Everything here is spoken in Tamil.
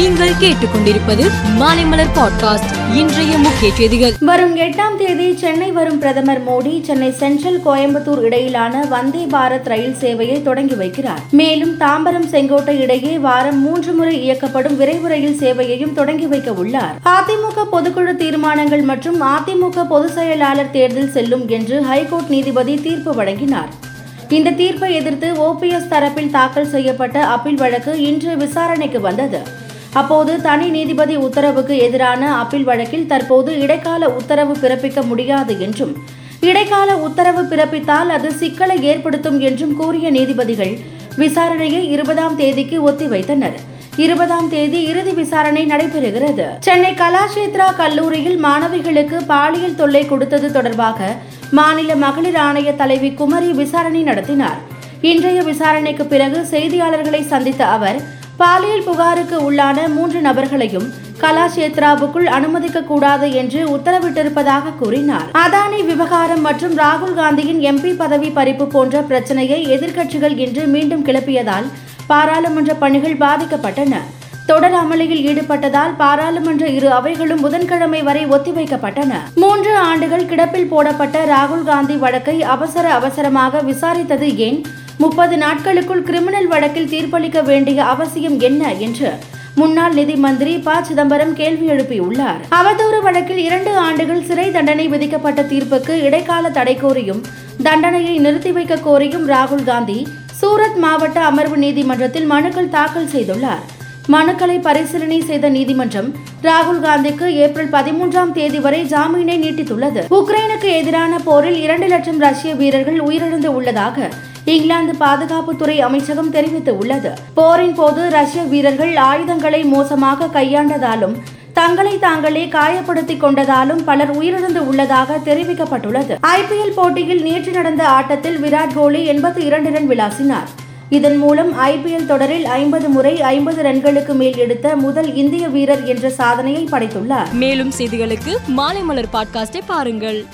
நீங்கள் கேட்டுக்கொண்டிருப்பது மாலைமலர் பாட்காஸ்ட். இன்றைய முக்கிய செய்திகள். வரும் எட்டாம் தேதி சென்னை வரும் பிரதமர் மோடி சென்னை சென்ட்ரல் கோயம்புத்தூர் இடையிலான வந்தே பாரத் ரயில் சேவையை தொடங்கி வைக்கிறார். மேலும் தாம்பரம் செங்கோட்டை இடையே வாரம் மூன்று முறை இயக்கப்படும் விரைவு ரயில் சேவையையும் தொடங்கி வைக்க உள்ளார். அதிமுக பொதுக்குழு தீர்மானங்கள் மற்றும் அதிமுக பொதுச் செயலாளர் தேர்தல் செல்லும் என்று ஹைகோர்ட் நீதிபதி தீர்ப்பு வழங்கினார். இந்த தீர்ப்பை எதிர்த்து ஓபிஎஸ் தரப்பில் தாக்கல் செய்யப்பட்ட அப்பீல் வழக்கு இன்று விசாரணைக்கு வந்தது. அப்போது தனி நீதிபதி உத்தரவுக்கு எதிரான அப்பீல் வழக்கில் தற்போது இடைக்கால உத்தரவு பிறப்பிக்க முடியாது என்றும் இடைக்கால உத்தரவு பிறப்பித்தால் அது சிக்கலை ஏற்படுத்தும் என்றும் கூறிய நீதிபதிகள் விசாரணையை இருபதாம் தேதிக்கு ஒத்திவைத்தனர். இருபதாம் தேதி இறுதி விசாரணை நடைபெறுகிறது. சென்னை கலாஷேத்ரா கல்லூரியில் மாணவிகளுக்கு பாலியல் தொல்லை கொடுத்தது தொடர்பாக மாநில மகளிர் ஆணைய தலைவி குமரி விசாரணை நடத்தினார். இன்றைய விசாரணைக்கு பிறகு செய்தியாளர்களை சந்தித்த அவர் பாலியல் புகாருக்கு உள்ளான மூன்று நபர்களையும் கலாஷேத்ராவுக்குள் அனுமதிக்க கூடாது என்று உத்தரவிட்டிருப்பதாக கூறினார். அதானி விவகாரம் மற்றும் ராகுல் காந்தியின் எம்பி பதவி பறிப்பு போன்ற பிரச்சனையை எதிர்க்கட்சிகள் இன்று மீண்டும் கிளப்பியதால் பாராளுமன்ற பணிகள் பாதிக்கப்பட்டன. தொடர் அமளியில் ஈடுபட்டதால் பாராளுமன்ற இரு அவைகளும் புதன்கிழமை வரை ஒத்திவைக்கப்பட்டன. மூன்று ஆண்டுகள் கிடப்பில் போடப்பட்ட ராகுல் காந்தி வழக்கை அவசர அவசரமாக விசாரித்தது ஏன்? முப்பது நாட்களுக்குள் கிரிமினல் வழக்கில் தீர்ப்பளிக்க வேண்டிய அவசியம் என்ன என்று முன்னாள் நிதி மந்திரி ப. சிதம்பரம் கேள்வி எழுப்பியுள்ளார். அவதூறு வழக்கில் இரண்டு ஆண்டுகள் சிறை தண்டனை விதிக்கப்பட்ட தீர்ப்புக்கு இடைக்கால தடை கோரியும் தண்டனையை நிறுத்தி வைக்க கோரியும் ராகுல் காந்தி சூரத் மாவட்ட அமர்வு நீதிமன்றத்தில் மனுக்கள் தாக்கல் செய்துள்ளார். மனுக்களை பரிசீலனை செய்த நீதிமன்றம் ராகுல் காந்திக்கு ஏப்ரல் பதிமூன்றாம் தேதி வரை ஜாமீனை நீட்டித்துள்ளது. உக்ரைனுக்கு எதிரான போரில் இரண்டு லட்சம் ரஷ்ய வீரர்கள் உயிரிழந்து உள்ளதாக இங்கிலாந்து பாதுகாப்புத்துறை அமைச்சகம் தெரிவித்துள்ளது. போரின் போது ரஷ்ய வீரர்கள் ஆயுதங்களை மோசமாக கையாண்டதாலும் தங்களை தாங்களே காயப்படுத்திக் கொண்டதாலும் பலர் உயிரிழந்து உள்ளதாக தெரிவிக்கப்பட்டுள்ளது. ஐபிஎல் போட்டியில் நேற்று நடந்த ஆட்டத்தில் விராட் கோலி எண்பத்தி இரண்டு ரன் விளாசினார். இதன் மூலம் ஐபிஎல் தொடரில் ஐம்பது முறை ஐம்பது ரன்களுக்கு மேல் எடுத்த முதல் இந்திய வீரர் என்ற சாதனையை படைத்துள்ளார். மேலும் செய்திகளுக்கு மாலைமலர் பாட்காஸ்டை பாருங்கள்.